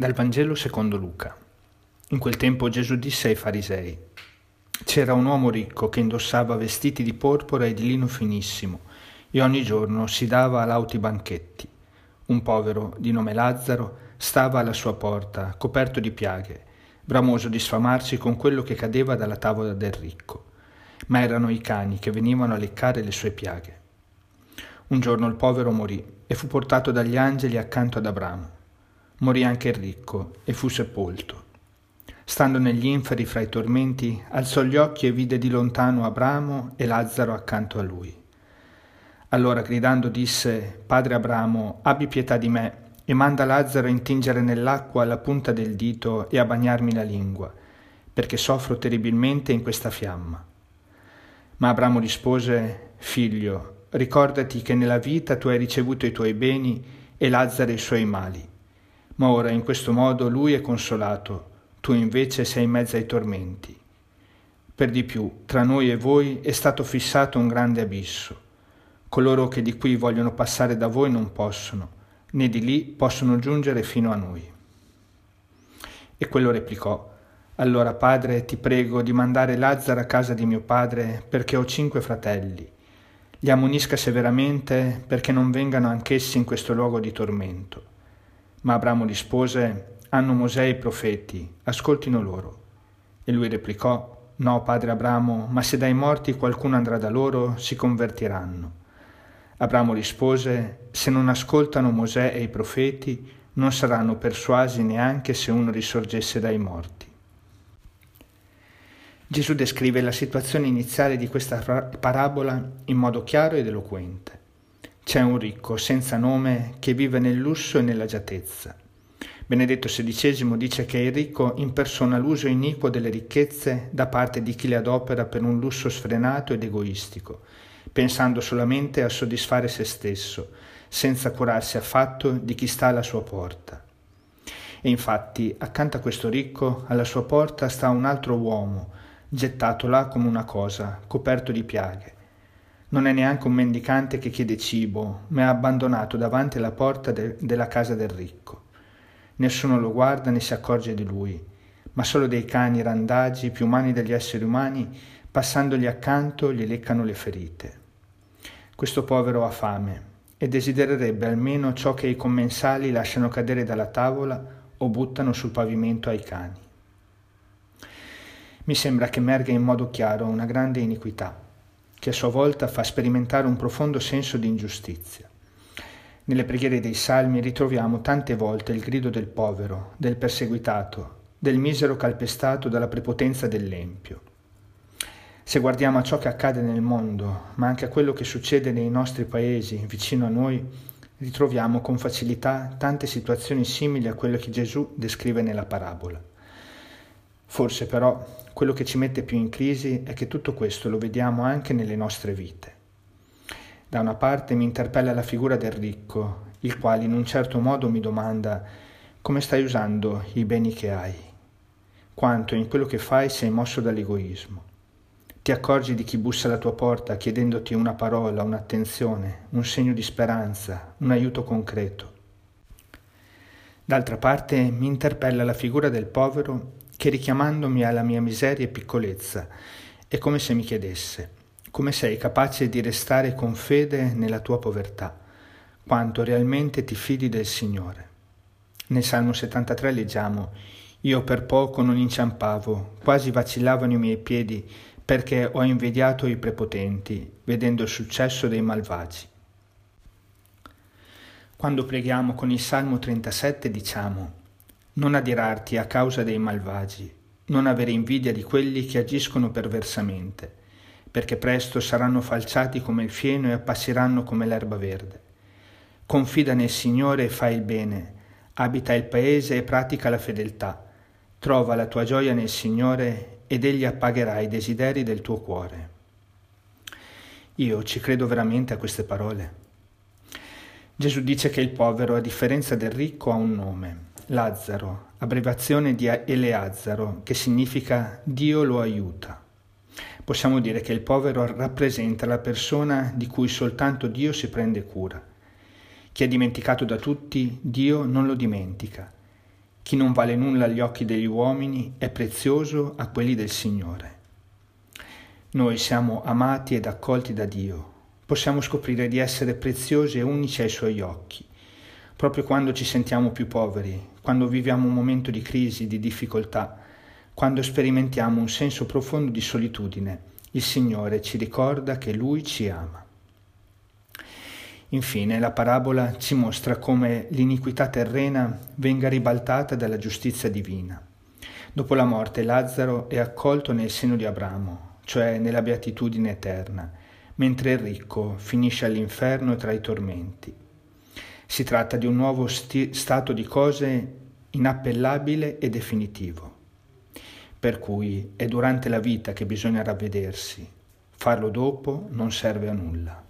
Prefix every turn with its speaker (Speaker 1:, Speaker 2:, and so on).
Speaker 1: Dal Vangelo secondo Luca. In quel tempo Gesù disse ai farisei, c'era un uomo ricco che indossava vestiti di porpora e di lino finissimo e ogni giorno si dava a lauti banchetti. Un povero, di nome Lazzaro, stava alla sua porta, coperto di piaghe, bramoso di sfamarsi con quello che cadeva dalla tavola del ricco. Ma erano i cani che venivano a leccare le sue piaghe. Un giorno il povero morì e fu portato dagli angeli accanto ad Abramo morì anche il ricco e fu sepolto. Stando negli inferi fra i tormenti, alzò gli occhi e vide di lontano Abramo e Lazzaro accanto a lui. Allora gridando disse, Padre Abramo, abbi pietà di me e manda Lazzaro a intingere nell'acqua la punta del dito e a bagnarmi la lingua, perché soffro terribilmente in questa fiamma. Ma Abramo rispose, Figlio, ricordati che nella vita tu hai ricevuto i tuoi beni e Lazzaro i suoi mali ma ora in questo modo lui è consolato, tu invece sei in mezzo ai tormenti. Per di più, tra noi e voi è stato fissato un grande abisso. Coloro che di qui vogliono passare da voi non possono, né di lì possono giungere fino a noi. E quello replicò, allora padre ti prego di mandare Lazzaro a casa di mio padre perché ho cinque fratelli. Li ammonisca severamente perché non vengano anch'essi in questo luogo di tormento. Ma Abramo rispose, hanno Mosè e i profeti, ascoltino loro. E lui replicò, no, padre Abramo, ma se dai morti qualcuno andrà da loro, si convertiranno. Abramo rispose, se non ascoltano Mosè e i profeti, non saranno persuasi neanche se uno risorgesse dai morti. Gesù descrive la situazione iniziale di questa parabola in modo chiaro ed eloquente. C'è un ricco senza nome che vive nel lusso e nell'agiatezza. Benedetto XVI dice che il ricco impersona l'uso iniquo delle ricchezze da parte di chi le adopera per un lusso sfrenato ed egoistico, pensando solamente a soddisfare se stesso, senza curarsi affatto di chi sta alla sua porta. E infatti, accanto a questo ricco, alla sua porta sta un altro uomo, gettato là come una cosa, coperto di piaghe non è neanche un mendicante che chiede cibo, ma è abbandonato davanti alla porta de- della casa del ricco. Nessuno lo guarda né si accorge di lui, ma solo dei cani randagi più umani degli esseri umani, passandogli accanto, gli leccano le ferite. Questo povero ha fame e desidererebbe almeno ciò che i commensali lasciano cadere dalla tavola o buttano sul pavimento ai cani. Mi sembra che emerga in modo chiaro una grande iniquità che a sua volta fa sperimentare un profondo senso di ingiustizia. Nelle preghiere dei salmi ritroviamo tante volte il grido del povero, del perseguitato, del misero calpestato dalla prepotenza dell'empio. Se guardiamo a ciò che accade nel mondo, ma anche a quello che succede nei nostri paesi, vicino a noi, ritroviamo con facilità tante situazioni simili a quelle che Gesù descrive nella parabola. Forse però quello che ci mette più in crisi è che tutto questo lo vediamo anche nelle nostre vite. Da una parte mi interpella la figura del ricco, il quale in un certo modo mi domanda come stai usando i beni che hai, quanto in quello che fai sei mosso dall'egoismo. Ti accorgi di chi bussa alla tua porta chiedendoti una parola, un'attenzione, un segno di speranza, un aiuto concreto. D'altra parte mi interpella la figura del povero che richiamandomi alla mia miseria e piccolezza è come se mi chiedesse come sei capace di restare con fede nella tua povertà, quanto realmente ti fidi del Signore. Nel Salmo 73 leggiamo Io per poco non inciampavo, quasi vacillavano i miei piedi, perché ho invidiato i prepotenti, vedendo il successo dei malvagi. Quando preghiamo con il Salmo 37 diciamo non adirarti a causa dei malvagi, non avere invidia di quelli che agiscono perversamente, perché presto saranno falciati come il fieno e appassiranno come l'erba verde. Confida nel Signore e fai il bene, abita il paese e pratica la fedeltà. Trova la tua gioia nel Signore ed Egli appagherà i desideri del tuo cuore. Io ci credo veramente a queste parole. Gesù dice che il povero, a differenza del ricco, ha un nome Lazzaro, abbreviazione di Eleazzaro, che significa Dio lo aiuta. Possiamo dire che il povero rappresenta la persona di cui soltanto Dio si prende cura. Chi è dimenticato da tutti, Dio non lo dimentica. Chi non vale nulla agli occhi degli uomini è prezioso a quelli del Signore. Noi siamo amati ed accolti da Dio. Possiamo scoprire di essere preziosi e unici ai Suoi occhi, proprio quando ci sentiamo più poveri, quando viviamo un momento di crisi, di difficoltà, quando sperimentiamo un senso profondo di solitudine. Il Signore ci ricorda che Lui ci ama. Infine la parabola ci mostra come l'iniquità terrena venga ribaltata dalla giustizia divina. Dopo la morte Lazzaro è accolto nel seno di Abramo, cioè nella beatitudine eterna, mentre il ricco finisce all'inferno tra i tormenti. Si tratta di un nuovo sti- stato di cose inappellabile e definitivo. Per cui è durante la vita che bisogna ravvedersi, farlo dopo non serve a nulla.